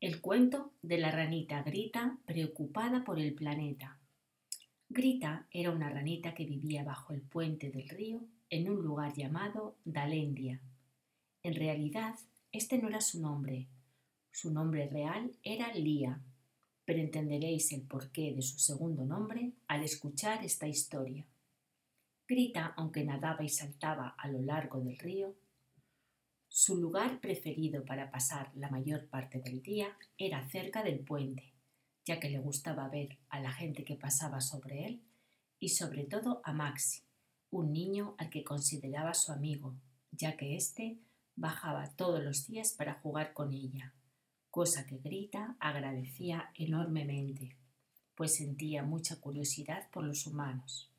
El cuento de la ranita Grita preocupada por el planeta. Grita era una ranita que vivía bajo el puente del río en un lugar llamado Dalendia. En realidad, este no era su nombre. Su nombre real era Lía, pero entenderéis el porqué de su segundo nombre al escuchar esta historia. Grita, aunque nadaba y saltaba a lo largo del río, su lugar preferido para pasar la mayor parte del día era cerca del puente, ya que le gustaba ver a la gente que pasaba sobre él y sobre todo a Maxi, un niño al que consideraba su amigo, ya que éste bajaba todos los días para jugar con ella, cosa que Grita agradecía enormemente, pues sentía mucha curiosidad por los humanos.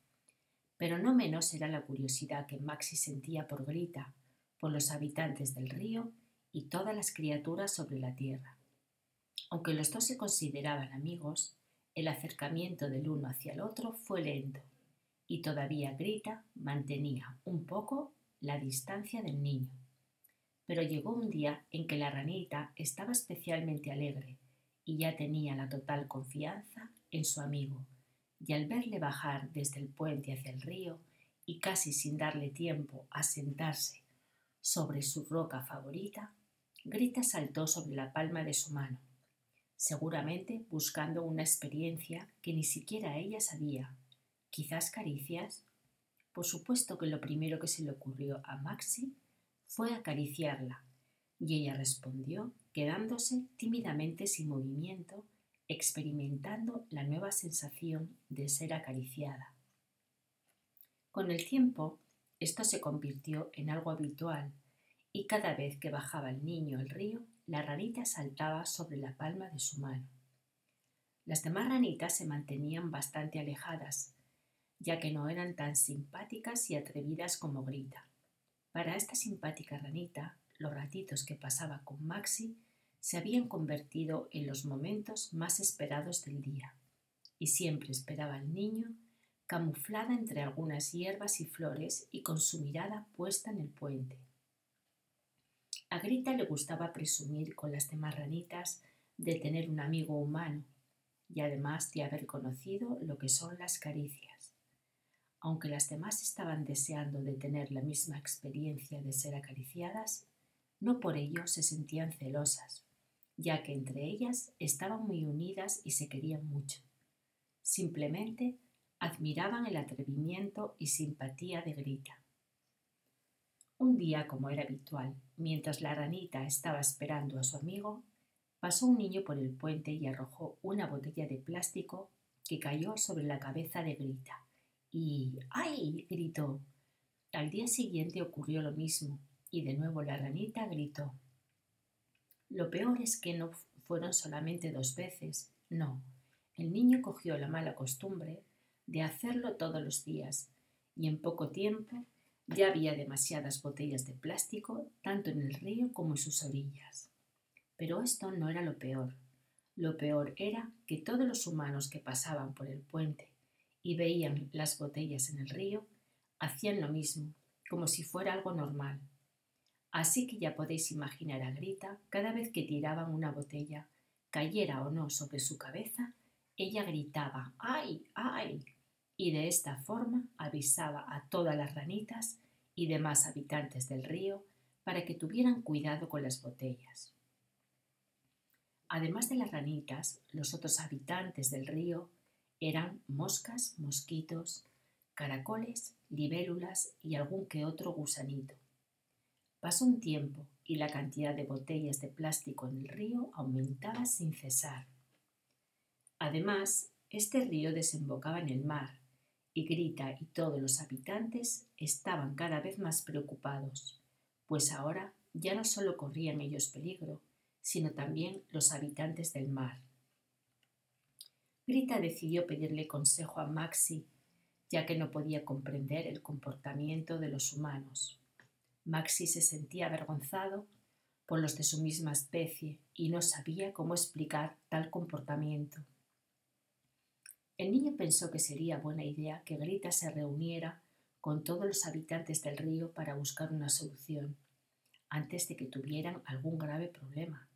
Pero no menos era la curiosidad que Maxi sentía por Grita, por los habitantes del río y todas las criaturas sobre la tierra. Aunque los dos se consideraban amigos, el acercamiento del uno hacia el otro fue lento y todavía Grita mantenía un poco la distancia del niño. Pero llegó un día en que la ranita estaba especialmente alegre y ya tenía la total confianza en su amigo, y al verle bajar desde el puente hacia el río y casi sin darle tiempo a sentarse sobre su roca favorita, Grita saltó sobre la palma de su mano, seguramente buscando una experiencia que ni siquiera ella sabía. Quizás caricias. Por supuesto que lo primero que se le ocurrió a Maxi fue acariciarla, y ella respondió quedándose tímidamente sin movimiento, experimentando la nueva sensación de ser acariciada. Con el tiempo, esto se convirtió en algo habitual y cada vez que bajaba el niño al río, la ranita saltaba sobre la palma de su mano. Las demás ranitas se mantenían bastante alejadas, ya que no eran tan simpáticas y atrevidas como Grita. Para esta simpática ranita, los ratitos que pasaba con Maxi se habían convertido en los momentos más esperados del día, y siempre esperaba al niño camuflada entre algunas hierbas y flores y con su mirada puesta en el puente. A Grita le gustaba presumir con las demás ranitas de tener un amigo humano y además de haber conocido lo que son las caricias. Aunque las demás estaban deseando de tener la misma experiencia de ser acariciadas, no por ello se sentían celosas, ya que entre ellas estaban muy unidas y se querían mucho. Simplemente admiraban el atrevimiento y simpatía de Grita. Un día, como era habitual, mientras la ranita estaba esperando a su amigo, pasó un niño por el puente y arrojó una botella de plástico que cayó sobre la cabeza de Grita. Y ¡ay! gritó. Al día siguiente ocurrió lo mismo, y de nuevo la ranita gritó. Lo peor es que no fueron solamente dos veces, no. El niño cogió la mala costumbre de hacerlo todos los días, y en poco tiempo ya había demasiadas botellas de plástico tanto en el río como en sus orillas. Pero esto no era lo peor. Lo peor era que todos los humanos que pasaban por el puente y veían las botellas en el río hacían lo mismo, como si fuera algo normal. Así que ya podéis imaginar a Grita cada vez que tiraban una botella, cayera o no sobre su cabeza, ella gritaba ¡ay! ¡ay! Y de esta forma avisaba a todas las ranitas y demás habitantes del río para que tuvieran cuidado con las botellas. Además de las ranitas, los otros habitantes del río eran moscas, mosquitos, caracoles, libélulas y algún que otro gusanito. Pasó un tiempo y la cantidad de botellas de plástico en el río aumentaba sin cesar. Además, este río desembocaba en el mar y Grita y todos los habitantes estaban cada vez más preocupados, pues ahora ya no solo corrían ellos peligro, sino también los habitantes del mar. Grita decidió pedirle consejo a Maxi, ya que no podía comprender el comportamiento de los humanos. Maxi se sentía avergonzado por los de su misma especie y no sabía cómo explicar tal comportamiento. El niño pensó que sería buena idea que Grita se reuniera con todos los habitantes del río para buscar una solución, antes de que tuvieran algún grave problema.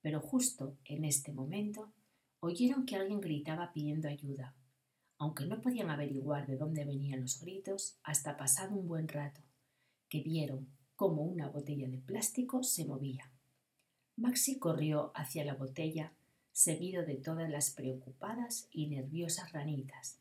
Pero justo en este momento oyeron que alguien gritaba pidiendo ayuda, aunque no podían averiguar de dónde venían los gritos hasta pasado un buen rato, que vieron cómo una botella de plástico se movía. Maxi corrió hacia la botella, seguido de todas las preocupadas y nerviosas ranitas,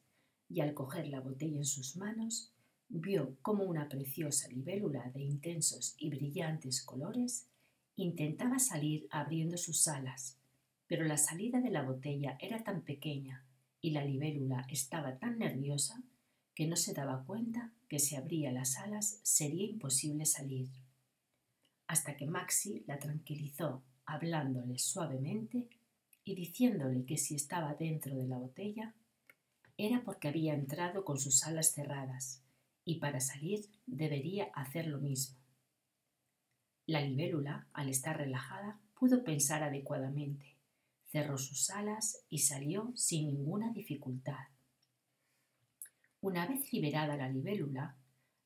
y al coger la botella en sus manos, vio como una preciosa libélula de intensos y brillantes colores intentaba salir abriendo sus alas, pero la salida de la botella era tan pequeña y la libélula estaba tan nerviosa que no se daba cuenta que si abría las alas sería imposible salir. Hasta que Maxi la tranquilizó hablándole suavemente y diciéndole que si estaba dentro de la botella era porque había entrado con sus alas cerradas y para salir debería hacer lo mismo. La libélula, al estar relajada, pudo pensar adecuadamente, cerró sus alas y salió sin ninguna dificultad. Una vez liberada la libélula,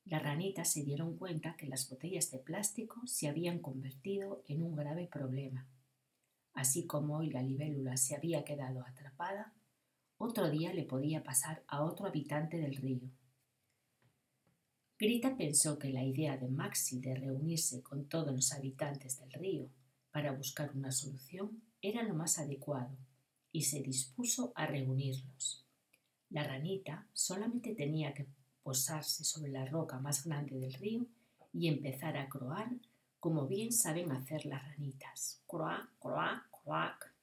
las ranitas se dieron cuenta que las botellas de plástico se habían convertido en un grave problema. Así como hoy la libélula se había quedado atrapada, otro día le podía pasar a otro habitante del río. Grita pensó que la idea de Maxi de reunirse con todos los habitantes del río para buscar una solución era lo más adecuado y se dispuso a reunirlos. La ranita solamente tenía que posarse sobre la roca más grande del río y empezar a croar como bien saben hacer las ranitas. Croa, croa, croac.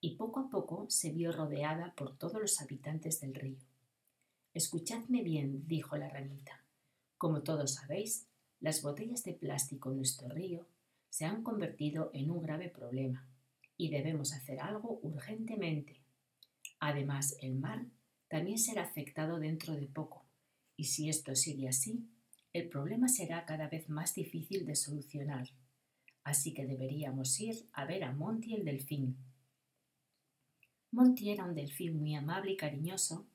Y poco a poco se vio rodeada por todos los habitantes del río. Escuchadme bien, dijo la ranita. Como todos sabéis, las botellas de plástico en nuestro río se han convertido en un grave problema y debemos hacer algo urgentemente. Además, el mar también será afectado dentro de poco y si esto sigue así, el problema será cada vez más difícil de solucionar. Así que deberíamos ir a ver a Monty el delfín. Monty era un delfín muy amable y cariñoso,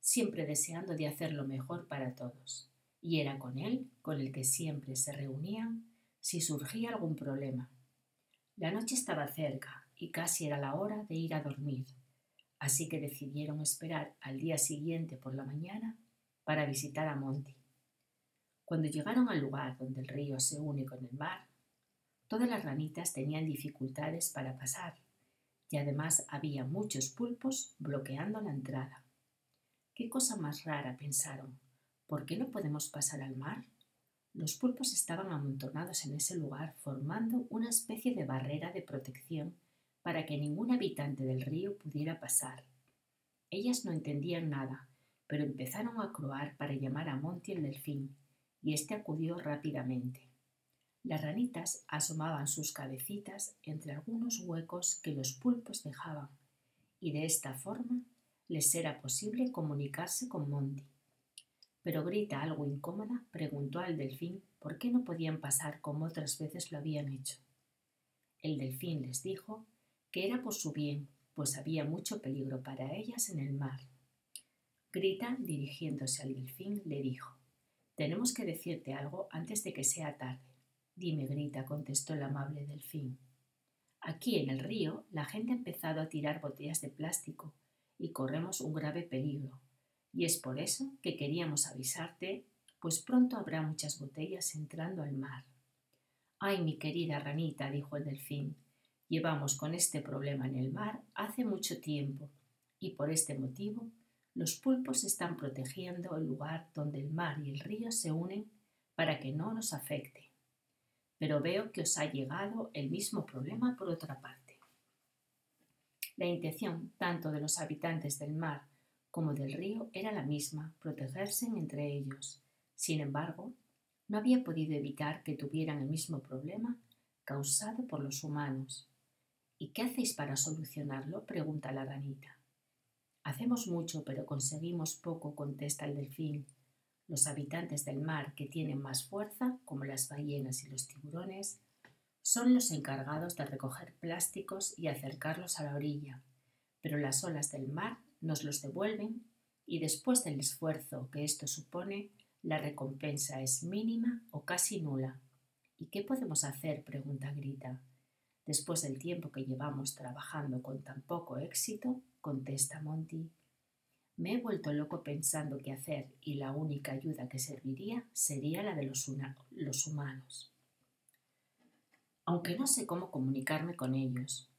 siempre deseando de hacer lo mejor para todos y era con él con el que siempre se reunían si surgía algún problema. La noche estaba cerca y casi era la hora de ir a dormir, así que decidieron esperar al día siguiente por la mañana para visitar a Monty. Cuando llegaron al lugar donde el río se une con el mar, todas las ranitas tenían dificultades para pasar y además había muchos pulpos bloqueando la entrada. Qué cosa más rara, pensaron, ¿Por qué no podemos pasar al mar? Los pulpos estaban amontonados en ese lugar formando una especie de barrera de protección para que ningún habitante del río pudiera pasar. Ellas no entendían nada, pero empezaron a croar para llamar a Monty el delfín, y éste acudió rápidamente. Las ranitas asomaban sus cabecitas entre algunos huecos que los pulpos dejaban, y de esta forma les era posible comunicarse con Monty pero Grita, algo incómoda, preguntó al delfín por qué no podían pasar como otras veces lo habían hecho. El delfín les dijo que era por su bien, pues había mucho peligro para ellas en el mar. Grita, dirigiéndose al delfín, le dijo Tenemos que decirte algo antes de que sea tarde. Dime, Grita, contestó el amable delfín. Aquí en el río la gente ha empezado a tirar botellas de plástico y corremos un grave peligro, y es por eso que queríamos avisarte, pues pronto habrá muchas botellas entrando al mar. Ay, mi querida ranita, dijo el delfín, llevamos con este problema en el mar hace mucho tiempo, y por este motivo los pulpos están protegiendo el lugar donde el mar y el río se unen para que no nos afecte. Pero veo que os ha llegado el mismo problema por otra parte. La intención tanto de los habitantes del mar como del río era la misma, protegerse entre ellos. Sin embargo, no había podido evitar que tuvieran el mismo problema causado por los humanos. ¿Y qué hacéis para solucionarlo? pregunta la ranita. Hacemos mucho, pero conseguimos poco, contesta el delfín. Los habitantes del mar que tienen más fuerza, como las ballenas y los tiburones, son los encargados de recoger plásticos y acercarlos a la orilla, pero las olas del mar nos los devuelven y después del esfuerzo que esto supone, la recompensa es mínima o casi nula. ¿Y qué podemos hacer? pregunta Grita. Después del tiempo que llevamos trabajando con tan poco éxito, contesta Monty, me he vuelto loco pensando qué hacer y la única ayuda que serviría sería la de los, humanos. Aunque no sé cómo comunicarme con ellos.